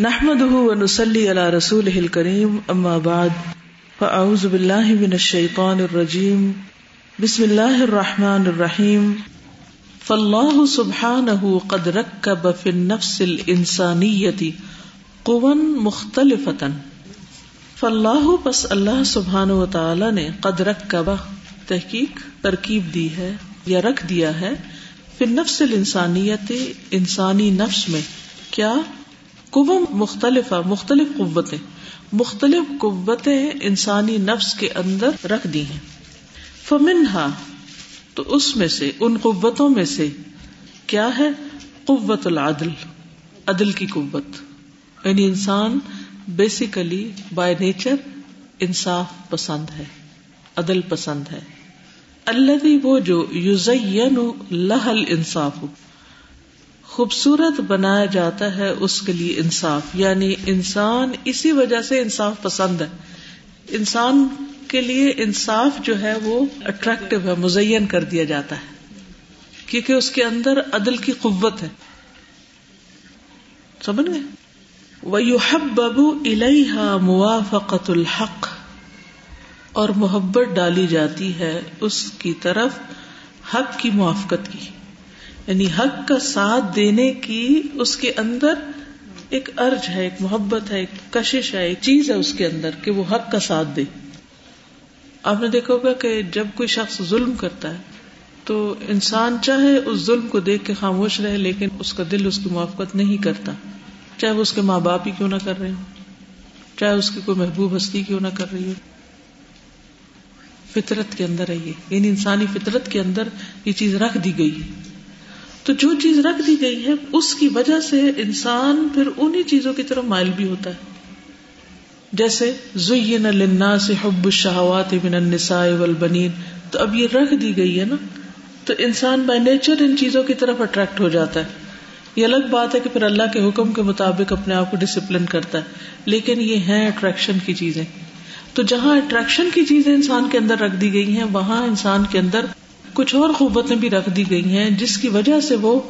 نحمده ونسلي على رسوله الكريم، أما بعد، فأعوذ بالله من الشيطان الرجيم، بسم الله الرحمن الرحيم، فالله سبحانه قد ركب في النفس الإنسانية قوا مختلفة، فالله بس اللہ سبحانہ و تعالی نے قد رکب تحقیق، ترکیب دی ہے، یا رکھ دیا ہے پھر نفس الانسانیت انسانی نفس میں، کیا؟ قوم مختلف مختلف قوتیں مختلف قوتیں انسانی نفس کے اندر رکھ دی ہیں۔ فمنہا تو اس میں سے، ان قوتوں میں سے کیا ہے؟ قوت العدل، عدل کی قوت۔ یعنی انسان بیسیکلی بائی نیچر انصاف پسند ہے، عدل پسند ہے۔ اللہ وہ جو یوزین لہل انصاف خوبصورت بنایا جاتا ہے اس کے لیے انصاف یعنی انسان اسی وجہ سے انصاف پسند ہے۔ انسان کے لیے انصاف جو ہے وہ اٹریکٹو ہے، مزین کر دیا جاتا ہے۔ کیونکہ اس کے اندر عدل کی قوت ہے۔ سمجھ گئے؟ وہ یو حب ببو الحق۔ اور محبت ڈالی جاتی ہے اس کی طرف، حق کی موافقت کی۔ یعنی حق کا ساتھ دینے کی اس کے اندر ایک ارج ہے، ایک محبت ہے، ایک کشش ہے، ایک چیز ہے اس کے اندر کہ وہ حق کا ساتھ دے۔ آپ نے دیکھا ہوگا کہ جب کوئی شخص ظلم کرتا ہے تو انسان چاہے اس ظلم کو دیکھ کے خاموش رہے لیکن اس کا دل اس کی موافقت نہیں کرتا۔ چاہے وہ اس کے ماں باپ ہی کیوں نہ کر رہے ہوں، چاہے اس کی کوئی محبوب ہستی کیوں نہ کر رہی ہو۔ فطرت کے اندر ہے یہ یعنی انسانی فطرت کے اندر یہ چیز رکھ دی گئی ہے۔ تو جو چیز رکھ دی گئی ہے، اس کی وجہ سے انسان پھر انہیں چیزوں کی طرف مائل بھی ہوتا ہے۔ جیسے زین للناس حب الشہوات من النساء والبنین تو اب یہ رکھ دی گئی ہے نا، تو انسان بائی نیچر ان چیزوں کی طرف اٹریکٹ ہو جاتا ہے۔ یہ الگ بات ہے کہ پھر اللہ کے حکم کے مطابق اپنے آپ کو ڈسپلن کرتا ہے۔ لیکن یہ ہے اٹریکشن کی چیزیں۔ تو جہاں اٹریکشن کی چیزیں انسان کے اندر رکھ دی گئی ہیں، وہاں انسان کے اندر کچھ اور خوبتیں بھی رکھ دی گئی ہیں، جس کی وجہ سے وہ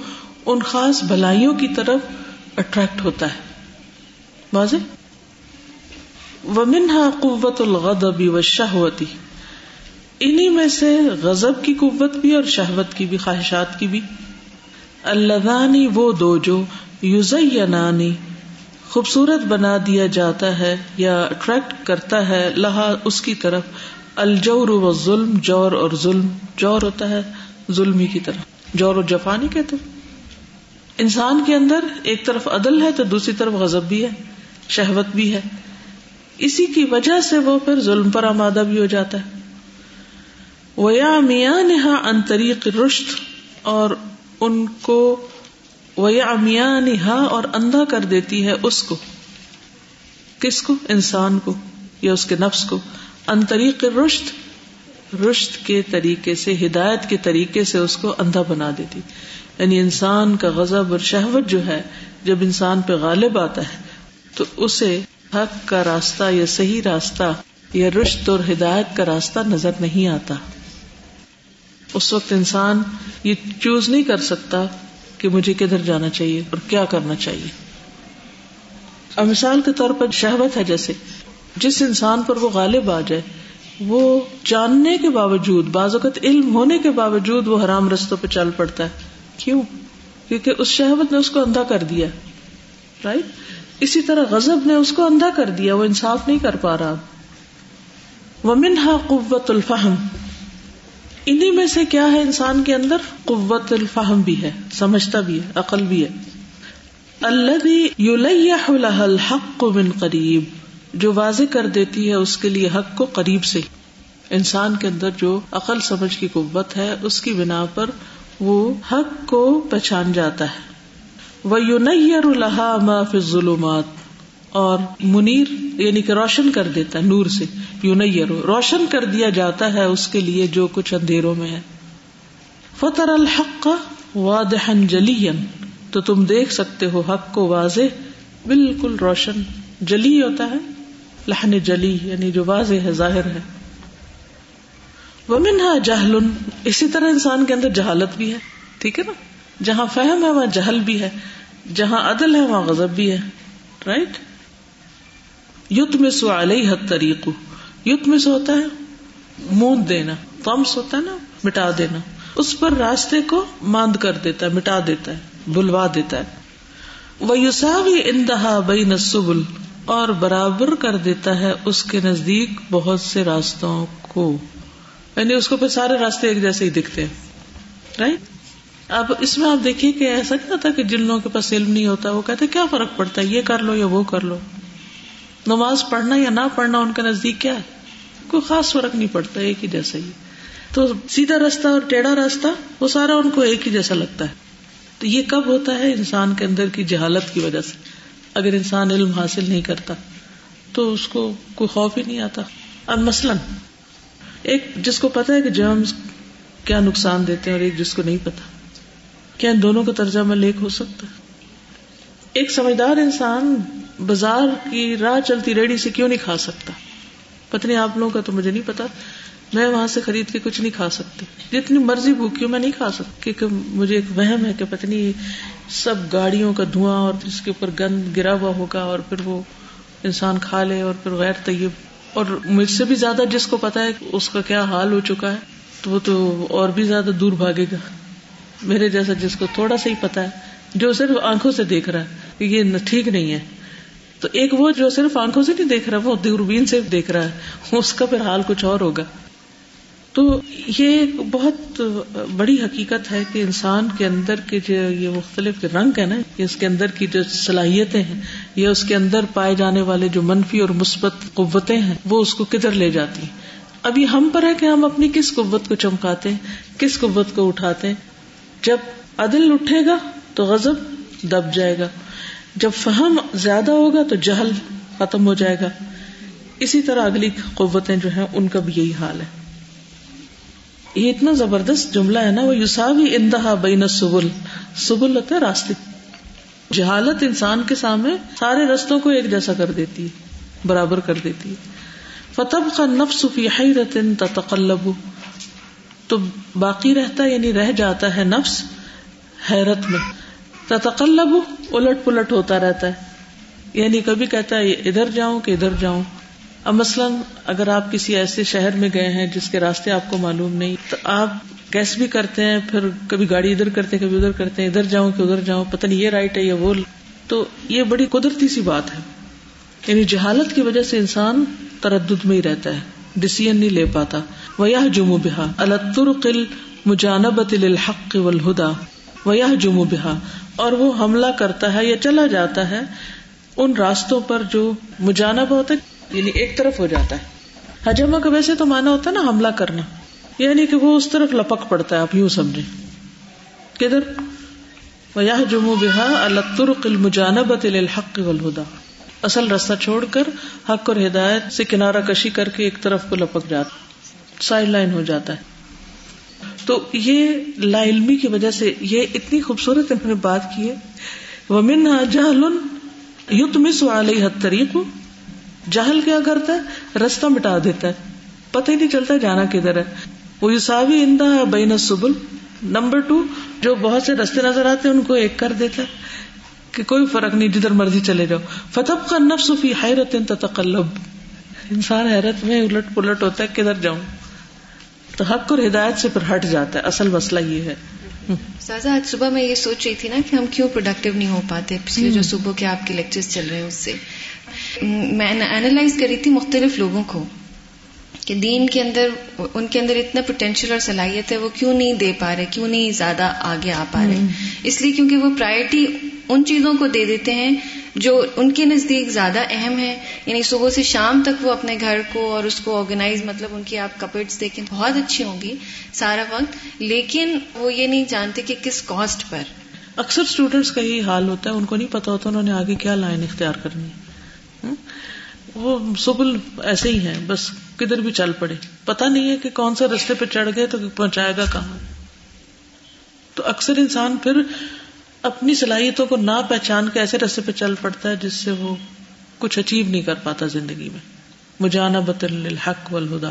ان خاص بھلائیوں کی طرف اٹریکٹ ہوتا ہے۔ واضح؟ ومنہا قوت الغضب و شہوتی انہیں میں سے غضب کی قوت بھی اور شہوت کی بھی، خواہشات کی بھی۔ اللہ وہ دو جو یوزینانی خوبصورت بنا دیا جاتا ہے یا اٹریکٹ کرتا ہے، لہا اس کی طرف۔ الجور و ظلم، جور اور ظلم، جور ہوتا ہے ظلم کی طرف۔ جور اور جفانی کہتے۔ انسان کے اندر ایک طرف عدل ہے تو دوسری طرف غزب بھی ہے، شہوت بھی ہے۔ اسی کی وجہ سے وہ پھر ظلم پر آمادہ بھی ہو جاتا ہے۔ وہ یا میاں نہا ان طریق رشت اور ان کو وہ یا میاں نہا اور اندھا کر دیتی ہے اس کو۔ کس کو؟ انسان کو یا اس کے نفس کو۔ انطریق رشت رشت کے طریقے سے، ہدایت کے طریقے سے اس کو اندھا بنا دیتی۔ یعنی انسان کا غضب اور شہوت جو ہے، جب انسان پہ غالب آتا ہے، تو اسے حق کا راستہ یا صحیح راستہ یا رشت اور ہدایت کا راستہ نظر نہیں آتا۔ اس وقت انسان یہ چوز نہیں کر سکتا کہ مجھے کدھر جانا چاہیے اور کیا کرنا چاہیے۔ اب مثال کے طور پر شہوت ہے جیسے جس انسان پر وہ غالب آ جائے، وہ جاننے کے باوجود، بعض اوقات علم ہونے کے باوجود وہ حرام رستوں پہ چل پڑتا ہے۔ کیوں؟ کیونکہ اس شہوت نے اس کو اندھا کر دیا رائٹ اسی طرح غزب نے اس کو اندھا کر دیا، وہ انصاف نہیں کر پا رہا۔ وہ منہا قوت الفہم انہیں میں سے کیا ہے انسان کے اندر؟ قوت الفہم بھی ہے، سمجھتا بھی ہے، عقل بھی ہے۔ اللہ الحق من قریب جو واضح کر دیتی ہے اس کے لیے حق کو قریب سے۔ انسان کے اندر جو عقل سمجھ کی قوت ہے، اس کی بنا پر وہ حق کو پہچان جاتا ہے۔ وہ یو الحا ظلمات اور منیر یعنی کہ روشن کر دیتا ہے، نور سے۔ یو روشن کر دیا جاتا ہے اس کے لیے جو کچھ اندھیروں میں ہے۔ فطر الحق کا وادحن جلی تو تم دیکھ سکتے ہو حق کو واضح، بالکل روشن، جلی ہوتا ہے۔ لہن جلی یعنی جو واضح ہے، ظاہر ہے۔ وہ جہل اسی طرح انسان کے اندر جہالت بھی ہے، ٹھیک ہے نا؟ جہاں فہم ہے، وہاں جہل بھی ہے، جہاں عدل ہے، وہاں غزب بھی ہے رائٹ یت میں سو علیہ حد طریق یت میں سے ہوتا ہے موند دینا تمس ہوتا ہے نا، مٹا دینا۔ اس پر راستے کو ماند کر دیتا ہے، مٹا دیتا ہے، بلوا دیتا ہے۔ وہ یوساوی اندہا بئی نسبل اور برابر کر دیتا ہے اس کے نزدیک بہت سے راستوں کو۔ یعنی اس کو پھر سارے راستے ایک جیسے ہی دکھتے ہیں۔ رائٹ اب اس میں آپ دیکھیے کہ ایسا نہیں ہوتا کہ جن لوگوں کے پاس علم نہیں ہوتا، وہ کہتے کیا فرق پڑتا ہے؟ یہ کر لو یا وہ کر لو۔ نماز پڑھنا یا نہ پڑھنا، ان کے نزدیک کیا ہے؟ کوئی خاص فرق نہیں پڑتا، ایک ہی جیسا ہی۔ تو سیدھا راستہ اور ٹیڑھا راستہ، وہ سارا ان کو ایک ہی جیسا لگتا ہے۔ تو یہ کب ہوتا ہے انسان کے اندر کی جہالت کی وجہ سے؟ اگر انسان علم حاصل نہیں کرتا، تو اس کو کوئی خوف ہی نہیں آتا۔ اب مثلاً، ایک جس کو پتا ہے کہ جرمز کیا نقصان دیتے ہیں اور ایک جس کو نہیں پتا کیا ان دونوں کا ترجمہ لیک ہو سکتا ایک سمجھدار انسان بازار کی راہ چلتی ریڑی سے کیوں نہیں کھا سکتا؟ پتنی آپ لوگوں کا تو مجھے نہیں پتا میں وہاں سے خرید کے کچھ نہیں کھا سکتی۔ جتنی مرضی بھوکی ہوں میں نہیں کھا سکتی، کیونکہ مجھے ایک وہم ہے کہ پتنی سب گاڑیوں کا دھواں اور اس کے اوپر گند گرا ہوا ہوگا اور پھر وہ انسان کھا لے اور پھر غیر طیب۔ اور مجھ سے بھی زیادہ جس کو پتا ہے اس کا کیا حال ہو چکا ہے، تو وہ تو اور بھی زیادہ دور بھاگے گا۔ میرے جیسا جس کو تھوڑا سا ہی پتا ہے، جو صرف آنکھوں سے دیکھ رہا ہے کہ یہ ٹھیک نہیں ہے۔ تو ایک وہ جو صرف آنکھوں سے نہیں دیکھ رہا، وہ دوربین سے دیکھ رہا ہے۔ اس کا پھر حال کچھ اور ہوگا۔ تو یہ بہت بڑی حقیقت ہے کہ انسان کے اندر کے جو یہ مختلف رنگ ہے نا اس کے اندر کی جو صلاحیتیں ہیں، یا اس کے اندر پائے جانے والے جو منفی اور مثبت قوتیں ہیں، وہ اس کو کدھر لے جاتی ہیں؟ ابھی ہم پر ہے کہ ہم اپنی کس قوت کو چمکاتے ہیں، کس قوت کو اٹھاتے ہیں؟ جب عدل اٹھے گا تو غزب دب جائے گا، جب فہم زیادہ ہوگا تو جہل ختم ہو جائے گا۔ اسی طرح اگلی قوتیں جو ہیں، ان کا بھی یہی حال ہے۔ یہ اتنا زبردست جملہ ہے نا، وہ یوساوی اندہا بین سبل سبل ہوتا ہے راستے۔ جہالت انسان کے سامنے سارے رستوں کو ایک جیسا کر دیتی ہے، برابر کر دیتی ہے۔ فتب کا نفس فی حیرت تتقلب۔ تو باقی رہتا یعنی رہ جاتا ہے نفس حیرت میں۔ تتقلب الٹ پلٹ ہوتا رہتا ہے۔ یعنی کبھی کہتا ہے، ادھر جاؤں کہ ادھر جاؤں۔ اب مثلاً اگر آپ کسی ایسے شہر میں گئے ہیں جس کے راستے آپ کو معلوم نہیں، تو آپ کیس بھی کرتے ہیں، پھر کبھی گاڑی ادھر کرتے ہیں، کبھی ادھر کرتے ہیں، ادھر جاؤں کہ ادھر جاؤں، پتہ نہیں یہ رائٹ ہے یا وہ تو یہ بڑی قدرتی سی بات ہے۔ یعنی جہالت کی وجہ سے انسان تردد میں ہی رہتا ہے ڈسیزن نہیں لے پاتا۔ وہ یہ جمو بہا الترقل مجانبت الحق والہدا وہ یہ جمو بہا اور وہ حملہ کرتا ہے یا چلا جاتا ہے ان راستوں پر جو مجانب ہوتا ہے یعنی ایک طرف ہو جاتا ہے۔ حجمہ کا ویسے تو مانا ہوتا ہے نا حملہ کرنا۔ یعنی کہ وہ اس طرف لپک پڑتا ہے، آپ یوں سمجھے کدھر؟ وہ جمو بحا الطرق المجانبت الحق والہدا اصل راستہ چھوڑ کر حق اور ہدایت سے کنارہ کشی کر کے ایک طرف کو لپک جاتا سائڈ لائن ہو جاتا ہے۔ تو یہ لا علمی کی وجہ سے یہ اتنی خوبصورت انہوں نے بات کی ہے۔ ومن جہل یتمس علیہ الطریق جہل کیا کرتا ہے؟ رستہ مٹا دیتا ہے۔ پتہ ہی نہیں چلتا جانا کدھر ہے۔ وہ یوساوی اندا ہے بین سبل نمبر ٹو جو بہت سے رستے نظر آتے ہیں ان کو ایک کر دیتا ہے۔ کہ کوئی فرق نہیں جدھر مرضی چلے جاؤ۔ فتب کا نفس فی حیرت تقلب انسان حیرت میں الٹ پلٹ ہوتا ہے کدھر جاؤں۔ تو حق اور ہدایت سے پھر ہٹ جاتا ہے۔ اصل مسئلہ یہ ہے۔ سازا آج صبح میں یہ سوچ رہی تھی نا کہ ہم کیوں پروڈکٹیو نہیں ہو پاتے؟ پچھلے جو صبح کے آپ کے لیکچر چل رہے ہیں اس سے۔ میں اینالائز کری تھی مختلف لوگوں کو کہ دین کے اندر ان کے اندر اتنا پوٹینشیل اور صلاحیت ہے وہ کیوں نہیں دے پا رہے کیوں نہیں زیادہ آگے آ پا رہے؟ اس لیے کیونکہ وہ پرائرٹی ان چیزوں کو دے دیتے ہیں جو ان کے نزدیک زیادہ اہم ہے یعنی صبح سے شام تک وہ اپنے گھر کو اور اس کو آرگنائز مطلب ان کی آپ کپڑس دیکھیں بہت اچھی ہوں گی سارا وقت۔ لیکن وہ یہ نہیں جانتے کہ کس کاسٹ پر۔ اکثر اسٹوڈینٹس کا یہی حال ہوتا ہے ان کو نہیں پتا ہوتا انہوں نے آگے کیا لائن اختیار کرنی۔ ہے وہ سبل ایسے ہی ہے بس کدھر بھی چل پڑے۔ پتا نہیں ہے کہ کون سے رستے پہ چڑھ گئے تو پہنچائے گا کہاں۔ تو اکثر انسان پھر اپنی صلاحیتوں کو نہ پہچان کے ایسے رستے پہ چل پڑتا ہے جس سے وہ کچھ اچیو نہیں کر پاتا زندگی میں۔ مجانا بطل الحق والہدا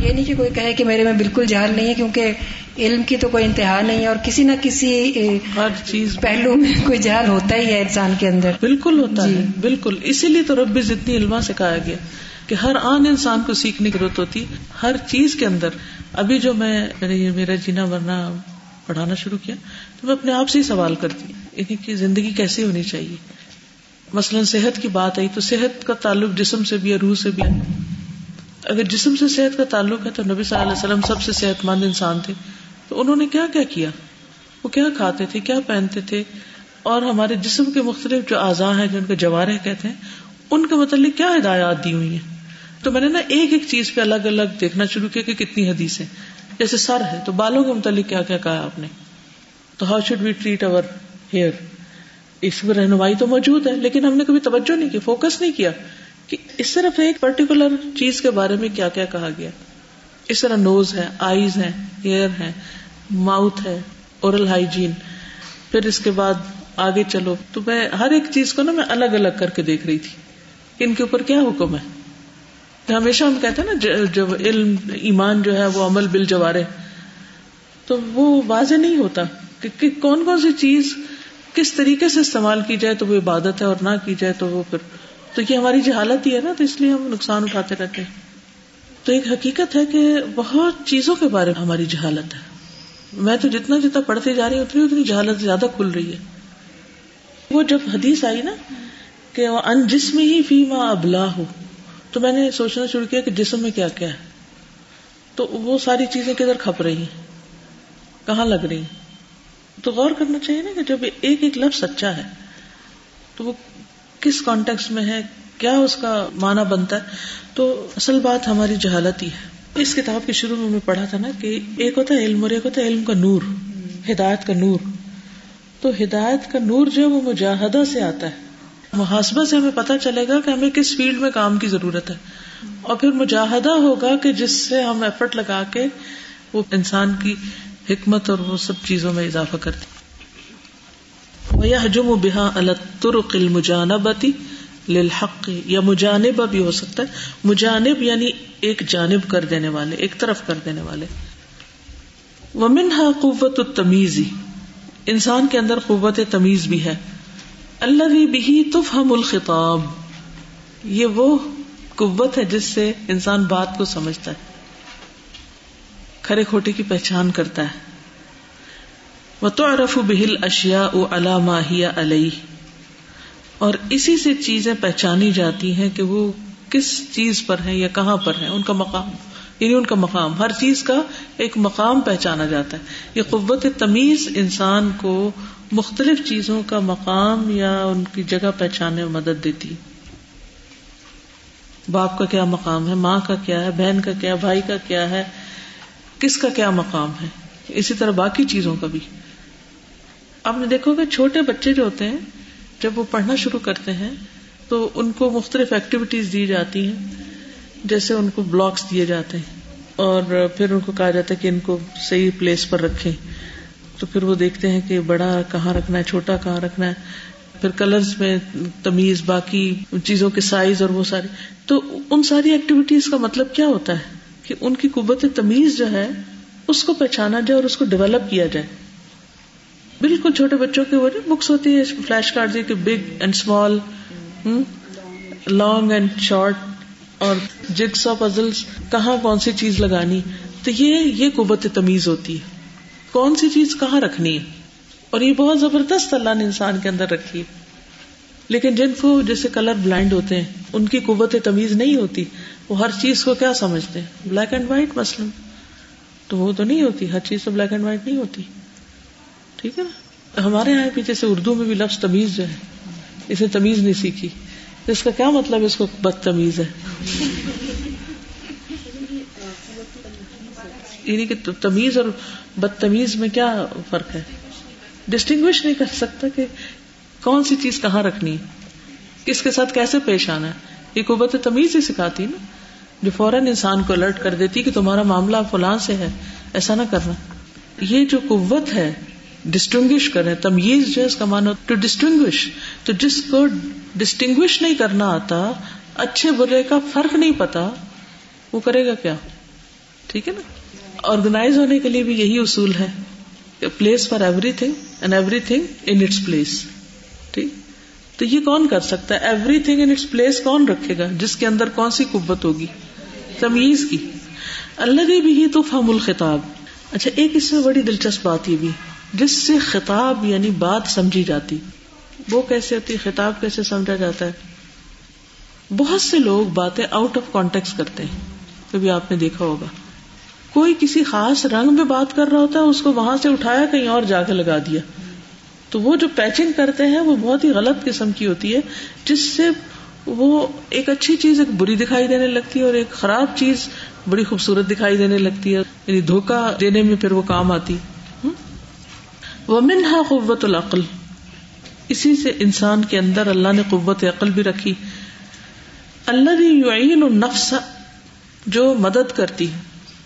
یہ نہیں کہ کوئی کہے کہ میرے میں بالکل جہل نہیں ہے کیونکہ علم کی تو کوئی انتہا نہیں ہے اور کسی نہ کسی ہر چیز پہلو میں کوئی جہل ہوتا ہی ہے انسان کے اندر۔ بالکل ہوتا ہے بالکل۔ اسی لیے تو رب اتنی علما سے کہا گیا کہ ہر آن انسان کو سیکھنے کی ضرورت ہوتی ہر چیز کے اندر۔ ابھی جو میں میرا جینا ورنہ پڑھانا شروع کیا تو میں اپنے آپ سے ہی سوال کرتی انہیں کی زندگی کیسی ہونی چاہیے؟ مثلاً صحت کی بات آئی تو صحت کا تعلق جسم سے بھی ہے روح سے بھی۔ ہے اگر جسم سے صحت کا تعلق ہے تو نبی صلی اللہ علیہ وسلم سب سے صحت مند انسان تھے۔ تو انہوں نے کیا کیا کیا؟ وہ کیا کھاتے تھے؟ کیا پہنتے تھے؟ اور ہمارے جسم کے مختلف جو اعضاء ہیں جن کو جوارے کہتے ہیں، ان کے متعلق کیا ہدایات دی ہوئی ہیں؟ تو میں نے نا ایک ایک چیز پہ الگ الگ دیکھنا شروع کیا کہ کتنی حدیث ہے جیسے سر ہے، تو بالوں کے متعلق کیا کیا کہا آپ نے؟ تو how should we treat over here اس میں رہنمائی تو موجود ہے، لیکن ہم نے کبھی توجہ نہیں کی فوکس نہیں کیا۔ اس طرف ایک پرٹیکولر چیز کے بارے میں کیا کیا کہا گیا؟ اس طرح نوز ہے آئیز ہے ہیئر ہے ماؤتھ ہے اورل ہائیجین پھر اس کے بعد آگے چلو تو میں ہر ایک چیز کو نا میں الگ الگ کر کے دیکھ رہی تھی۔ ان کے اوپر کیا حکم ہے؟ ہمیشہ ہم کہتے ہیں نا جب علم، ایمان جو ہے وہ عمل بل جوارے تو وہ واضح نہیں ہوتا کہ کون کون سی چیز کس طریقے سے استعمال کی جائے تو وہ عبادت ہے اور نہ کی جائے تو وہ پھر تو یہ ہماری جہالت ہی ہے نا، تو اس لیے ہم نقصان اٹھاتے رہتے ہیں۔ تو ایک حقیقت ہے کہ بہت چیزوں کے بارے میں ہماری جہالت ہے۔ میں تو جتنا جتنا پڑھتے جا رہی ہوں، اتنی اتنی جہالت زیادہ کھل رہی ہے۔ وہ جب حدیث آئی نا کہ وہ ان جسم ہی فی ماں ابلا ہو تو میں نے سوچنا شروع کیا کہ جسم میں کیا کیا ہے۔ تو وہ ساری چیزیں کدھر کھپ رہی ہیں؟ کہاں لگ رہی ہیں؟ تو غور کرنا چاہیے نا کہ جب ایک ایک لفظ سچا ہے، تو وہ کس کانٹیکس میں ہے، کیا اس کا معنی بنتا ہے؟ تو اصل بات ہماری جہالت ہی ہے۔ اس کتاب کے شروع میں پڑھا تھا نا کہ ایک ہوتا ہے علم اور ایک ہوتا ہے علم کا نور، ہدایت کا نور۔ تو ہدایت کا نور جو ہے وہ مجاہدہ سے آتا ہے۔ محاسبہ سے ہمیں پتا چلے گا کہ ہمیں کس فیلڈ میں کام کی ضرورت ہے۔ اور پھر مجاہدہ ہوگا کہ جس سے ہم ایفرٹ لگا کے وہ انسان کی حکمت اور وہ سب چیزوں میں اضافہ کرتے جم بحا الطرق المجانبتی للحق۔ یا مجانب بھی ہو سکتا ہے۔ مجانب یعنی ایک جانب کر دینے والے، ایک طرف کر دینے والے۔ ومنہا قوت التمیزی انسان کے اندر قوت تمیز بھی ہے۔ اللہ بھی تف ہم الخطاب۔ یہ وہ قوت ہے جس سے انسان بات کو سمجھتا ہے۔ کھڑے کھوٹے کی پہچان کرتا ہے۔ وہ تو ارف بہل اشیا او علامہ علیہ۔ اور اسی سے چیزیں پہچانی جاتی ہیں کہ وہ کس چیز پر ہیں یا کہاں پر ہیں، ان کا مقام۔ یعنی ان کا مقام۔ ہر چیز کا ایک مقام پہچانا جاتا ہے۔ یہ قوت تمیز انسان کو مختلف چیزوں کا مقام یا ان کی جگہ پہچاننے میں مدد دیتی۔ باپ کا کیا مقام ہے؟ ماں کا کیا ہے؟ بہن کا کیا؟ بھائی کا کیا ہے؟ کس کا کیا مقام ہے؟ اسی طرح باقی چیزوں کا بھی۔ آپ نے دیکھو کہ چھوٹے بچے جو ہوتے ہیں، جب وہ پڑھنا شروع کرتے ہیں، تو ان کو مختلف ایکٹیویٹیز دی جاتی ہیں، جیسے ان کو بلاکس دیے جاتے ہیں، اور پھر ان کو کہا جاتا ہے کہ ان کو صحیح پلیس پر رکھے تو پھر وہ دیکھتے ہیں کہ بڑا کہاں رکھنا ہے، چھوٹا کہاں رکھنا ہے۔ پھر کلرز میں تمیز، باقی چیزوں کے سائز اور وہ ساری۔ تو ان ساری ایکٹیویٹیز کا مطلب کیا ہوتا ہے؟ کہ ان کی قوت تمیز جو ہے، اس کو پہچانا جائے اور اس کو ڈیولپ کیا جائے۔ بالکل چھوٹے بچوں کی وہ بکس ہوتی ہے فلیش کارڈ کہ big and small long and short اور جگس آف ازل کہاں کون سی چیز لگانی؟ تو یہ یہ قوت تمیز ہوتی ہے۔ کون سی چیز کہاں رکھنی ہے؟ اور یہ بہت زبردست اللہ نے انسان کے اندر رکھی ہے۔ لیکن جن کو جیسے کلر بلائنڈ ہوتے ہیں، ان کی قوت تمیز نہیں ہوتی۔ وہ ہر چیز کو کیا سمجھتے ہیں؟ بلیک اینڈ وائٹ مسلم تو وہ تو نہیں ہوتی، ہر چیز تو بلیک اینڈ وائٹ نہیں ہوتی۔ ٹھیک ہے نا؟ ہمارے یہاں بھی جیسے اردو میں بھی لفظ تمیز جو ہے۔ اسے تمیز نہیں سیکھی۔ اس کا کیا مطلب اس کو بدتمیز ہے۔ یعنی کہ تمیز اور بدتمیز میں کیا فرق ہے؟ ڈسٹنگوش نہیں کر سکتا کہ کون سی چیز کہاں رکھنی ہے۔ کس کے ساتھ کیسے پیش آنا ہے؟ یہ قوت تمیز ہی سکھاتی نا۔ جو فوراً انسان کو الرٹ کر دیتی کہ تمہارا معاملہ فلاں سے ہے، ایسا نہ کرنا۔ یہ جو قوت ہے ڈسٹنگوش کرے تمیز جو اس کا مانا ٹو ڈسٹنگوش تو جس کو ڈسٹنگوش نہیں کرنا آتا، اچھے برے کا فرق نہیں پتا، وہ کرے گا کیا؟ ٹھیک ہے نا؟ آرگنائز ہونے کے لیے بھی یہی اصول ہے place for everything and everything in its place ٹھیک؟ تو یہ کون کر سکتا ہے؟ Everything in its place کون رکھے گا؟ جس کے اندر کون سی قوت ہوگی؟ تمیز کی۔ اللہ بھی تو فہم الخطاب اچھا ایک اس میں بڑی دلچسپ بات یہ بھی۔ جس سے خطاب یعنی بات سمجھی جاتی، وہ کیسے ہوتی، خطاب کیسے سمجھا جاتا ہے؟ بہت سے لوگ باتیں آؤٹ آف کانٹیکٹ کرتے ہیں، کبھی آپ نے دیکھا ہوگا۔ کوئی کسی خاص رنگ میں بات کر رہا ہوتا ہے، اس کو وہاں سے اٹھایا، کہیں اور جا کے لگا دیا۔ تو وہ جو پیچنگ کرتے ہیں، وہ بہت ہی غلط قسم کی ہوتی ہے، جس سے وہ ایک اچھی چیز ایک بری دکھائی دینے لگتی ہے اور ایک خراب چیز بڑی خوبصورت دکھائی دینے لگتی ہے۔ یعنی دھوکا دینے میں پھر وہ کام آتی۔ وہ منہا قوت العقل۔ اسی سے انسان کے اندر اللہ نے قوت عقل بھی رکھی۔ اللہ یعین النفس جو مدد کرتی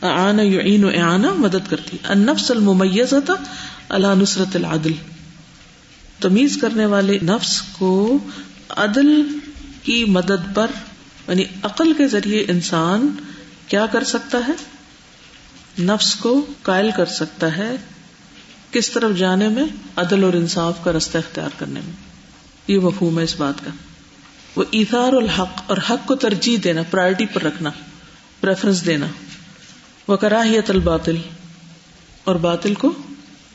آنا یعین و اعانہ مدد کرتی النفس الممیزہ اللہ نصرت العدل۔ تمیز کرنے والے نفس کو عدل کی مدد پر یعنی عقل کے ذریعے انسان کیا کر سکتا ہے؟ نفس کو قائل کر سکتا ہے۔ کس طرف جانے میں عدل اور انصاف کا رستہ اختیار کرنے میں۔ یہ مفہوم ہے اس بات کا۔ وہ ایثار الحق اور حق کو ترجیح دینا پرائرٹی پر رکھنا پریفرنس دینا۔ وہ کراہیت الباطل اور باطل کو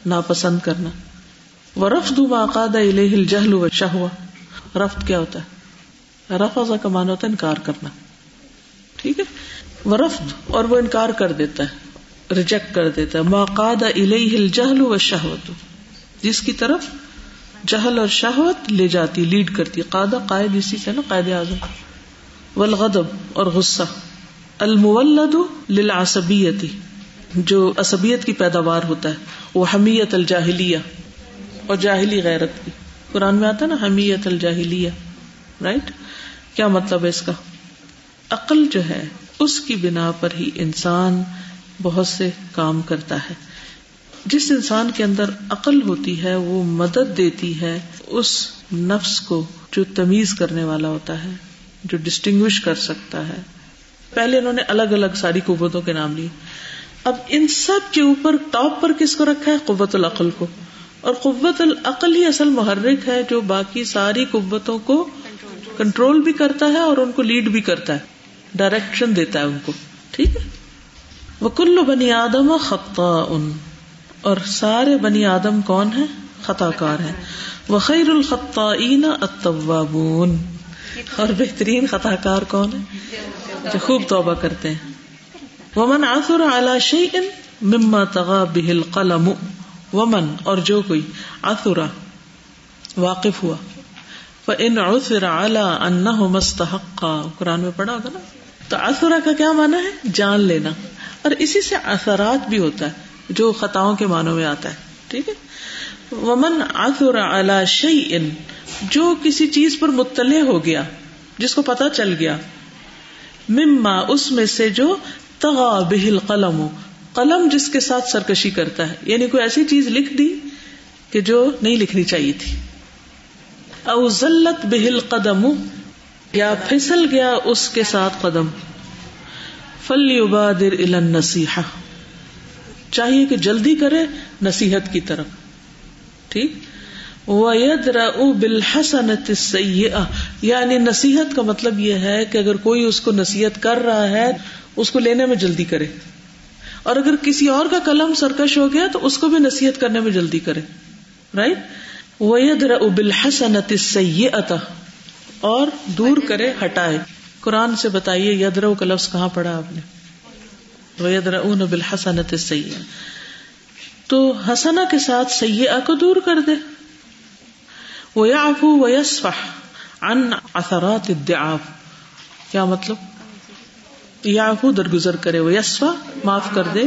ناپسند کرنا۔ وہ رفت ماقاد الجہل و شہوا رفت کیا ہوتا ہے؟ رفا کا مانا ہوتا ہے انکار کرنا۔ ٹھیک ہے؟ وہ رفت اور وہ انکار کر دیتا ہے۔ ریجیکٹ کر دیتا ہے۔ ماقاد الجہل و شہوت جس کی طرف جہل اور شہوت لے جاتی، لیڈ کرتی۔ قادہ قائد اسی سے نا، قائد اعظم۔ والغضب اور غصہ۔ المولد للعصبیتی۔ جو عصبیت کی پیداوار ہوتا ہے۔ وہ حمیت الجاہلیہ۔ اور جاہلی غیرت کی۔ قرآن میں آتا ہے نا، حمیت الجاہلیہ۔ رائٹ کیا مطلب ہے اس کا؟ عقل جو ہے، اس کی بنا پر ہی انسان بہت سے کام کرتا ہے۔ جس انسان کے اندر عقل ہوتی ہے، وہ مدد دیتی ہے، اس نفس کو جو تمیز کرنے والا ہوتا ہے، جو ڈسٹنگ کر سکتا ہے۔ پہلے انہوں نے الگ الگ ساری قوتوں کے نام لیے۔ اب ان سب کے اوپر ٹاپ پر کس کو رکھا ہے؟ قوت العقل کو۔ اور قوت العقل ہی اصل محرک ہے، جو باقی ساری قوتوں کو کنٹرول بھی کرتا ہے اور ان کو لیڈ بھی کرتا ہے۔ ڈائریکشن دیتا ہے ان کو۔ ٹھیک ہے؟ وہ کلو بنی آدم خطا ان اور سارے بنی آدم کون ہے خطا کار ہے وہ خیر الخط اتوابون اور بہترین خطا کار کون ہے جو خوب توبہ کرتے ہیں۔ وہ من آسر اعلی شعین مما تغا بہل قلم ومن، اور جو کوئی آسرا واقف ہوا۔ ان عثر اعلی ان مستحق قرآن میں پڑھا ہوگا نا؟ تو آسرا کا کیا مانا ہے؟ جان لینا۔ اور اسی سے اثرات بھی ہوتا ہے، جو خطاؤں کے معنوں میں آتا ہے۔ ٹھیک ہے؟ ومن آسر اعلی شعی ان جو کسی چیز پر مطلع ہو گیا، جس کو پتا چل گیا، مما، اس میں سے جو تغا بہل قلم قلم جس کے ساتھ سرکشی کرتا ہے۔ یعنی کوئی ایسی چیز لکھ دی کہ جو نہیں لکھنی چاہیے تھی۔ او ذلت بہل قدم یا پھسل گیا اس کے ساتھ قدم۔ فل یبادر نسیحا چاہیے کہ جلدی کرے نصیحت کی طرف۔ ٹھیک؟ بالحسنت یعنی نصیحت کا مطلب یہ ہے کہ اگر کوئی اس کو نصیحت کر رہا ہے، اس کو لینے میں جلدی کرے۔ اور اگر کسی اور کا قلم سرکش ہو گیا تو اس کو بھی نصیحت کرنے میں جلدی کرے۔ رائٹ بالحسنت اور دور کرے، ہٹائے۔ قرآن سے بتائیے یدر کا لفظ کہاں پڑا آپ نے؟ بالحسنت سیاح تو حسنا کے ساتھ سیاح کو دور کر دے۔ وہ آفو و یسفح ان اثرات کیا مطلب؟ یا درگزر کرے وہ یسوا معاف کر دے۔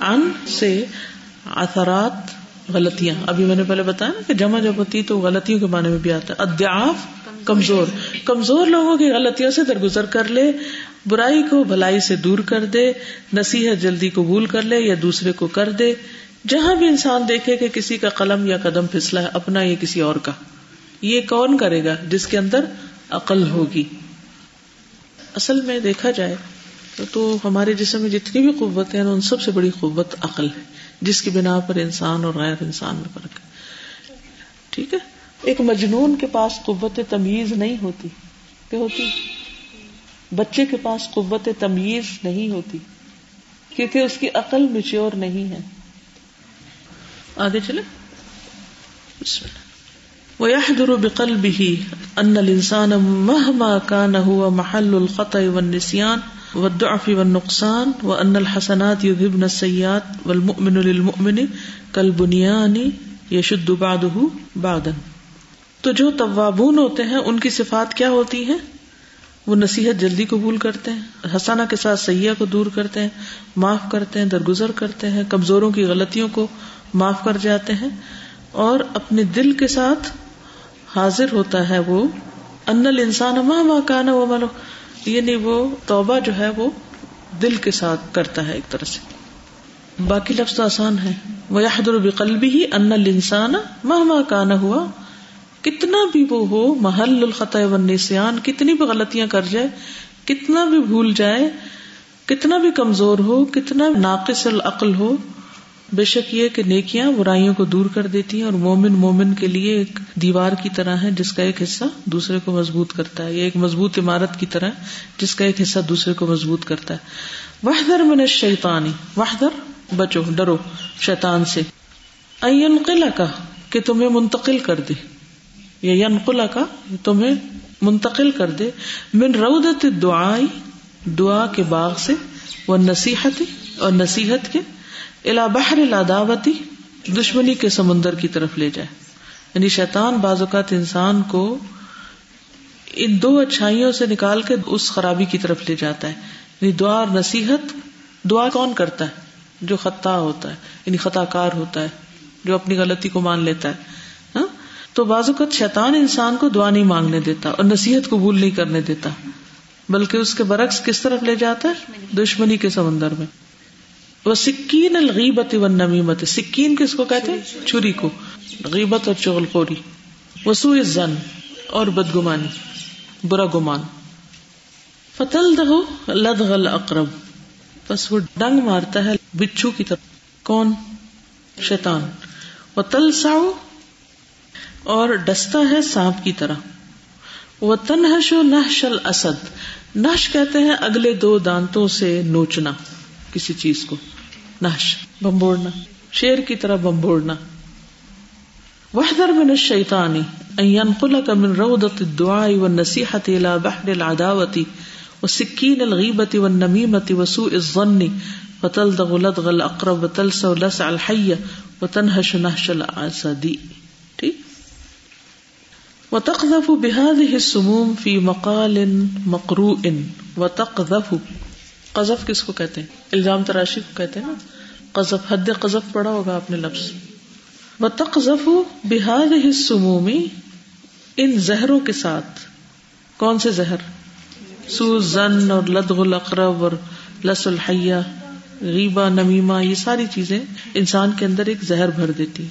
ان سے اثرات غلطیاں۔ ابھی میں نے پہلے بتایا نا کہ جمع جب ہوتی تو غلطیوں کے معنی میں بھی آتا ہے۔ ادیاف کمزور۔ کمزور لوگوں کی غلطیوں سے درگزر کر لے، برائی کو بھلائی سے دور کر دے، نصیحت جلدی قبول کر لے یا دوسرے کو کر دے۔ جہاں بھی انسان دیکھے کہ کسی کا قلم یا قدم پھسلا ہے، اپنا یا کسی اور کا۔ یہ کون کرے گا؟ جس کے اندر عقل ہوگی۔ اصل میں دیکھا جائے تو ہمارے جسم میں جتنی بھی قوت ہیں ان سب سے بڑی قوت عقل ہے، جس کی بنا پر انسان اور غیر انسان میں فرق ہے۔ ٹھیک ہے؟ ایک مجنون کے پاس قوت تمیز نہیں ہوتی، کیا ہوتی؟ بچے کے پاس قوت تمیز نہیں ہوتی، کیونکہ اس کی عقل میچور نہیں ہے۔ آگے چلے۔ ويحضر بقلبه أن الإنسان مهما كان هو محل الخطأ والنسيان والضعف والنقصان وأن الحسنات يذهبن السيئات والمؤمن للمؤمن كالبنيان يشد بعضه بعضا تو جو توابون ہوتے ہیں، ان کی صفات کیا ہوتی ہیں؟ وہ نصیحت جلدی قبول کرتے ہیں حسانہ کے ساتھ سیاح کو دور کرتے ہیں، معاف کرتے ہیں، درگزر کرتے ہیں، کمزوروں کی غلطیوں کو معاف کر جاتے ہیں اور اپنے دل کے ساتھ حاضر ہوتا ہے وہ، ان انسان ماں ماں کانا وہ ملو یعنی وہ توبہ جو ہے وہ دل کے ساتھ کرتا ہے ایک طرح سے۔ باقی لفظ تو آسان ہے۔ وہ یادر بقلبی ہی ان انسان ماں کانا ہوا کتنا بھی وہ ہو، محل الخط و کتنی بھی غلطیاں کر جائے، کتنا بھی بھول جائے، کتنا بھی کمزور ہو، کتنا ناقص العقل ہو بے شک یہ کہ نیکیاں برائیوں کو دور کر دیتی ہیں اور مومن مومن کے لیے ایک دیوار کی طرح ہے جس کا ایک حصہ دوسرے کو مضبوط کرتا ہے یہ ایک مضبوط عمارت کی طرح جس کا ایک حصہ دوسرے کو مضبوط کرتا ہے۔ وحدر من شیتانی وحدر بچو، ڈرو شیتان سے۔ قلعہ کا کہ تمہیں منتقل کر دے۔ یا ینقلا کا تمہیں منتقل کر دے۔ من رودت دعائی دعا کے باغ سے وہ نصیحت، اور نصیحت کے الا بحر العداوتی، دشمنی کے سمندر کی طرف لے جائے۔ یعنی شیطان بعض اوقات انسان کو ان دو اچھائیوں سے نکال کے اس خرابی کی طرف لے جاتا ہے۔ یعنی دعا اور نصیحت، دعا کون کرتا ہے؟ جو خطا ہوتا ہے یعنی خطا کار ہوتا ہے، جو اپنی غلطی کو مان لیتا ہے۔ ہاں؟ تو بعض اوقات شیطان انسان کو دعا نہیں مانگنے دیتا اور نصیحت قبول نہیں کرنے دیتا، بلکہ اس کے برعکس کس طرف لے جاتا ہے؟ دشمنی کے سمندر میں۔ وہ سکین الغیبت و نمیمت سکین کس کو کہتے ہیں؟ چھری کو۔ غیبت اور چغل خوری۔ وسو زن اور بدگمانی، برا گمان۔ فتل دہو لد غل اقرب بس وہ ڈنگ مارتا ہے بچھو کی طرف۔ کون؟ شیطان۔ وہ تل ساؤ اور ڈستا ہے سانپ کی طرح۔ وہ تنہش و نحش الاسد نش کہتے ہیں اگلے دو دانتوں سے نوچنا کسی چیز کو۔ نش بمبوڑنا۔ شیر کی طرح بمبوڑنا۔ وحدر من الشیطانی ان ينقلك من روضة الدعاء والنصيحة الى بحر العداوة وسكين الغيبة والنميمة وسوء الظن وتلدغ لدغ الاقرب وتلسع لسع الحية وتنهش نهش الاسد وتقذف بهذه السموم في مقال مقروء وتقذف قذف کس کو کہتے ہیں؟ الزام تراشی کو کہتے ہیں نا؟ قذف، حد قذف پڑا ہوگا اپنے لفظ۔ و تقذف بحاد سمومی ان زہروں کے ساتھ۔ کون سے زہر؟ سو زن اور لدغ القرب اور لس الحیہ غیبا نمیما یہ ساری چیزیں انسان کے اندر ایک زہر بھر دیتی۔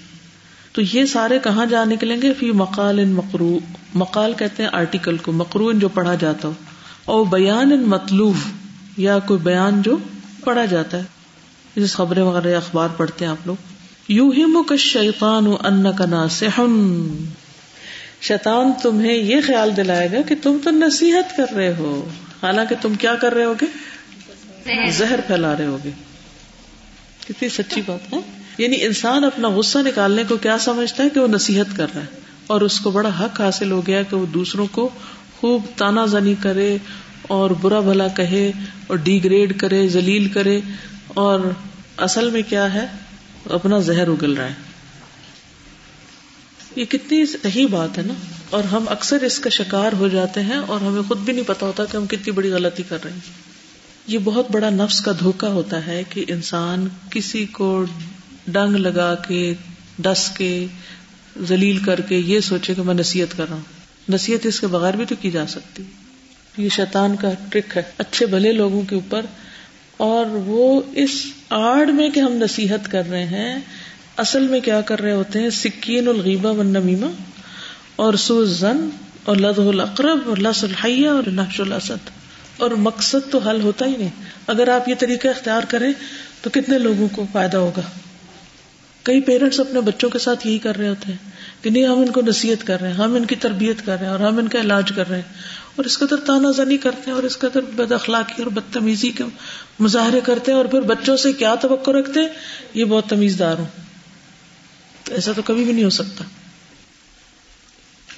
تو یہ سارے کہاں جا نکلیں گے؟ فی مقال ان مقرو مقال کہتے ہیں آرٹیکل کو مقرو ان جو پڑھا جاتا ہو۔ اور بیان ان مطلوب۔ یا کوئی بیان جو پڑھا جاتا ہے، جس خبریں وغیرہ اخبار پڑھتے ہیں آپ لوگ۔ یو ہی مک شیطان ان کا ناسن شیطان تمہیں یہ خیال دلائے گا کہ تم تو نصیحت کر رہے ہو۔ حالانکہ تم کیا کر رہے ہوگے؟ زہر پھیلا رہے ہوگے۔ کتنی سچی بات ہے۔ یعنی انسان اپنا غصہ نکالنے کو کیا سمجھتا ہے کہ وہ نصیحت کر رہا ہے، اور اس کو بڑا حق حاصل ہو گیا کہ وہ دوسروں کو خوب تانا زنی کرے اور برا بھلا کہے اور ڈیگریڈ کرے، ذلیل کرے، اور اصل میں کیا ہے؟ اپنا زہر اگل رہا ہے۔ یہ کتنی صحیح بات ہے نا؟ اور ہم اکثر اس کا شکار ہو جاتے ہیں اور ہمیں خود بھی نہیں پتا ہوتا کہ ہم کتنی بڑی غلطی کر رہے ہیں۔ یہ بہت بڑا نفس کا دھوکا ہوتا ہے کہ انسان کسی کو ڈنگ لگا کے، ڈس کے، ذلیل کر کے یہ سوچے کہ میں نصیحت کر رہا ہوں۔ نصیحت اس کے بغیر بھی تو کی جا سکتی۔ یہ شیطان کا ٹرک ہے، اچھے بھلے لوگوں کے اوپر۔ اور وہ اس آڑ میں کہ ہم نصیحت کر رہے ہیں، اصل میں کیا کر رہے ہوتے ہیں؟ سکین الغیبہ و نمیما اور سوز زن اور لد القرب اور لس الحیہ اور نقش الاسد۔ اور مقصد تو حل ہوتا ہی نہیں۔ اگر آپ یہ طریقہ اختیار کریں تو کتنے لوگوں کو فائدہ ہوگا؟ کئی پیرنٹس اپنے بچوں کے ساتھ یہی کر رہے ہوتے ہیں کہ نہیں، ہم ان کو نصیحت کر رہے ہیں، ہم ان کی تربیت کر رہے ہیں اور ہم ان کا علاج کر رہے ہیں۔ اور اس قدر تانا زنی کرتے ہیں اور اس قدر بد اخلاقی اور بدتمیزی کے مظاہرے کرتے ہیں اور پھر بچوں سے کیا توقع رکھتے؟ ہیں یہ بہت تمیز دار ہوں۔ ایسا تو کبھی بھی نہیں ہو سکتا۔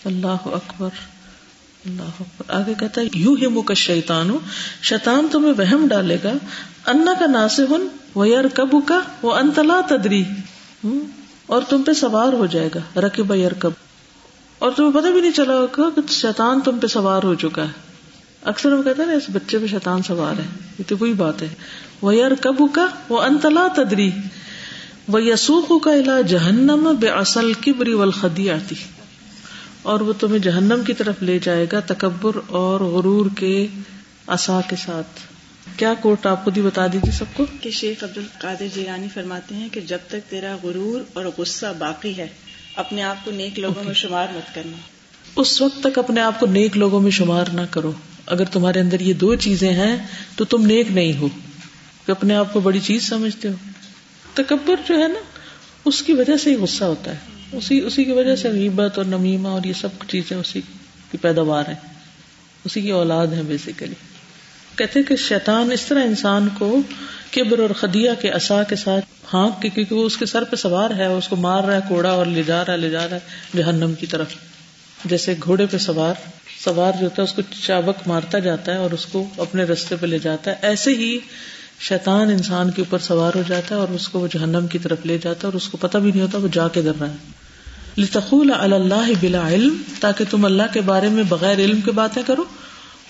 اللہ اکبر۔ اللہ اکبر۔ آگے کہتا ہے یو ہی مک شیتان شیتان تمہیں وہم ڈالے گا۔ انا کا ناصر وہ یار کب کا وہ انتلا تدری اور تم پہ سوار ہو جائے گا۔ رقب یار کب اور تمہیں پتہ بھی نہیں چلا ہوگا کہ شیطان تم پہ سوار ہو چکا ہے۔ اکثر ہم کہتے ہیں نا، اس بچے پہ شیطان سوار ہے۔ یہ تو وہی بات ہے۔ وہ یار کب کا وہ انتلا تدری وہ یسوخ کا علا جہنم بے اصل کبری والخدی آتی اور وہ تمہیں جہنم کی طرف لے جائے گا تکبر اور غرور کے اصا کے ساتھ۔ کیا کوٹ آپ خود ہی بتا دیجیے سب کو؟ کہ شیخ عبد القادر جیلانی فرماتے ہیں کہ جب تک تیرا غرور اور غصہ باقی ہے اپنے آپ کو نیک لوگوں میں شمار مت کرنا۔ اس وقت تک اپنے آپ کو نیک لوگوں میں شمار نہ کرو۔ اگر تمہارے اندر یہ دو چیزیں ہیں تو تم نیک نہیں ہو۔ کہ اپنے آپ کو بڑی چیز سمجھتے ہو۔ تکبر جو ہے نا اس کی وجہ سے ہی غصہ ہوتا ہے۔ اسی اسی کی وجہ سے غیبت اور نمیمہ اور یہ سب چیزیں اسی کی پیداوار ہیں۔ اسی کی اولاد ہے بیسیکلی کہتے کہ شیطان اس طرح انسان کو کبر اور خدیہ کے اصا کے ساتھ ہاں کیونکہ وہ اس کے سر پہ سوار ہے اس کو مار رہا ہے، کوڑا اور لے جا رہا ہے، لے جا رہا ہے جہنم کی طرف۔ جیسے گھوڑے پہ سوار سوار جو ہوتا ہے، اس کو چابک مارتا جاتا ہے اور اس کو اپنے رستے پہ لے جاتا ہے۔ ایسے ہی شیطان انسان کے اوپر سوار ہو جاتا ہے اور اس کو وہ جہنم کی طرف لے جاتا ہے اور اس کو پتہ بھی نہیں ہوتا، وہ جا کے در رہا ہے۔ لتقول اللہ بلا علم، تاکہ تم اللہ کے بارے میں بغیر علم کے باتیں کرو۔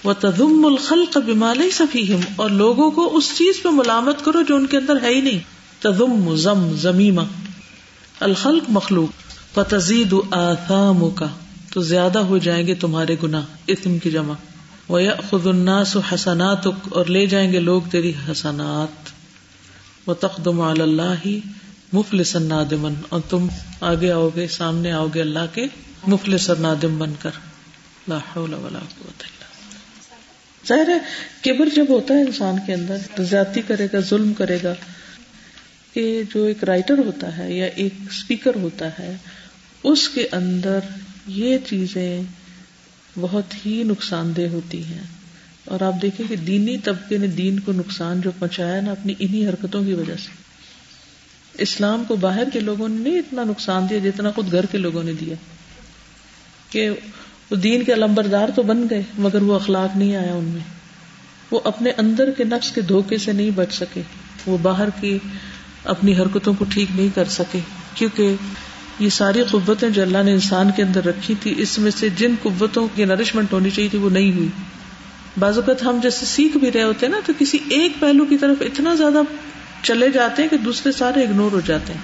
وہ تدم الخل بمال سفیم اور لوگوں کو اس چیز پہ ملامت کرو جو ان کے اندر ہے ہی نہیں۔ تدم زم زمیمہ الخلق مخلوق۔ فتزید آثام کا تو زیادہ ہو جائیں گے تمہارے گنا اتم کی جمع۔ وہ خد الناس حسنات اور لے جائیں گے لوگ تیری حسنات۔ وہ تقدم اللہ مفلس نادمن اور تم آگے آؤ گے، سامنے آؤ گے اللہ کے مفلس نادم بن کر۔ لا حول ولا قوت ظاہر ہے، کبر جب ہوتا ہے انسان کے اندر، تو زیادتی کرے گا، ظلم کرے گا، کہ جو ایک رائٹر ہوتا ہے یا ایک اسپیکر ہوتا ہے، اس کے اندر یہ چیزیں بہت ہی نقصان دہ ہوتی ہیں۔ اور آپ دیکھیں کہ دینی طبقے نے دین کو نقصان جو پہنچایا نا، اپنی انہی حرکتوں کی وجہ سے۔ اسلام کو باہر کے لوگوں نے نہیں اتنا نقصان دیا جتنا خود گھر کے لوگوں نے دیا۔ کہ وہ دین کے علمبردار تو بن گئے، مگر وہ اخلاق نہیں آیا ان میں۔ وہ اپنے اندر کے نفس کے دھوکے سے نہیں بچ سکے۔ وہ باہر کی اپنی حرکتوں کو ٹھیک نہیں کر سکے۔ کیونکہ یہ ساری قوتیں جو اللہ نے انسان کے اندر رکھی تھی، اس میں سے جن قوتوں کی نرشمنٹ ہونی چاہیے تھی، وہ نہیں ہوئی۔ بعض اوقات ہم جیسے سیکھ بھی رہے ہوتے ہیں نا، تو کسی ایک پہلو کی طرف اتنا زیادہ چلے جاتے ہیں کہ دوسرے سارے اگنور ہو جاتے ہیں۔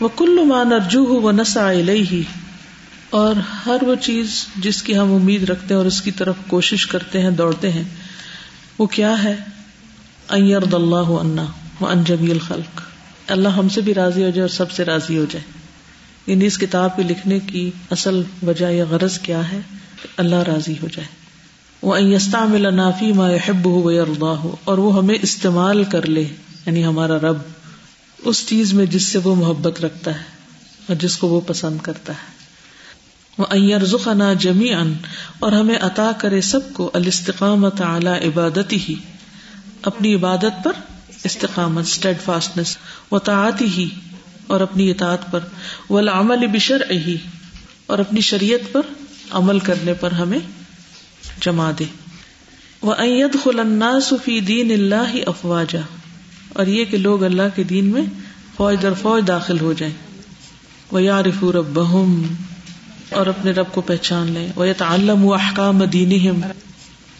وہ کل مان ارجو ہو وہ نسا ہی اور ہر وہ چیز جس کی ہم امید رکھتے ہیں اور اس کی طرف کوشش کرتے ہیں، دوڑتے ہیں، وہ کیا ہے؟ اللہ انا وہ انجمی الخلق۔ اللہ ہم سے بھی راضی ہو جائے اور سب سے راضی ہو جائے۔ یعنی اس کتاب کے لکھنے کی اصل وجہ یا غرض کیا ہے؟ اللہ راضی ہو جائے۔ وہ استعمل نافی ما حب ہو یا ہو اور وہ ہمیں استعمال کر لے یعنی ہمارا رب، اس چیز میں جس سے وہ محبت رکھتا ہے اور جس کو وہ پسند کرتا ہے۔ وہ ائرزخنا جمی ان اور ہمیں عطا کرے سب کو الاستقامت اعلی عبادت ہی اپنی عبادت پر استقامت اسٹیڈ فاسٹنس و تعاتی ہی اور اپنی اطاعت پر وہ عمل بشر ہی اور اپنی شریعت پر عمل کرنے پر ہمیں جما دے۔ وہ خلنا صفی دین اللہ افواجا اور یہ کہ لوگ اللہ کے دین میں فوج در فوج داخل ہو جائیں۔ وہ یارف رب بہم اور اپنے رب کو پہچان لیں۔ وہ تعلم و احکام دین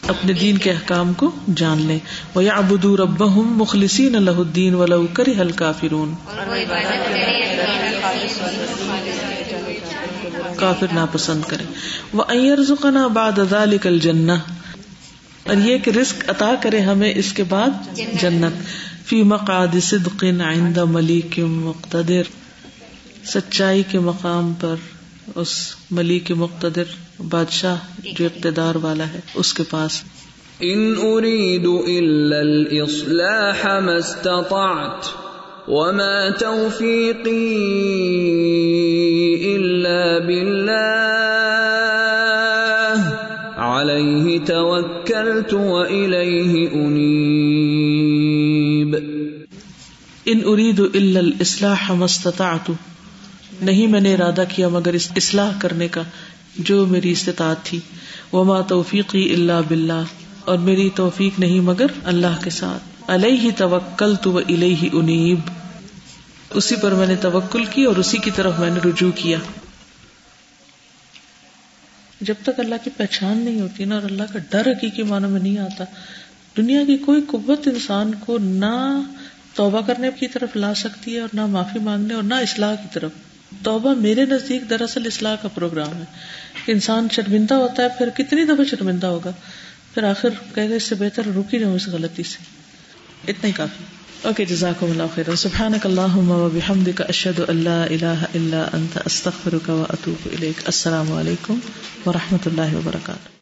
اپنے دین کے احکام کو جان لیں۔ وہ یا ابدو رب مخلصین اللہ الدین ولو کر ہلکا فرون کافر ناپسند کرے وہ ائرزقنا بعد ذلك الجنہ اور یہ کہ رزق عطا کرے ہمیں اس کے بعد جنت۔ فی مقعد صدق عند ملیک مقتدر۔ سچائی کے مقام پر۔ اس ملیک مقتدر بادشاہ جو اقتدار والا ہے اس کے پاس۔ ان اريد الا الاصلاح ما استطعت وما توفيقي الا بالله عليه توكلت واليه انيب ان اريد الا الاصلاح ما استطعت نہیں میں نے ارادہ کیا مگر اس اصلاح کرنے کا جو میری استطاعت تھی۔ وما توفیقی اللہ باللہ اور میری توفیق نہیں مگر اللہ کے ساتھ۔ علیہ توکل تو الہ انیب اسی پر میں نے توکل کی اور اسی کی طرف میں نے رجوع کیا۔ جب تک اللہ کی پہچان نہیں ہوتی نا اور اللہ کا ڈر حقیقی معنی میں نہیں آتا، دنیا کی کوئی قوت انسان کو نہ توبہ کرنے کی طرف لا سکتی ہے اور نہ معافی مانگنے اور نہ اصلاح کی طرف۔ توبہ میرے نزدیک دراصل اصلاح کا پروگرام ہے۔ انسان شرمندہ ہوتا ہے، پھر کتنی دفعہ شرمندہ ہوگا؟ پھر آخر کہ اس سے بہتر رکی رہوں اس غلطی سے۔ اتنا ہی کافی۔ اوکے جزاک اللہ خیر۔ سبحانک اللہ بحمد کا اشد اللہ الہ الا انت استخر کا اطوف السلام علیکم و رحمۃ اللہ وبرکاتہ۔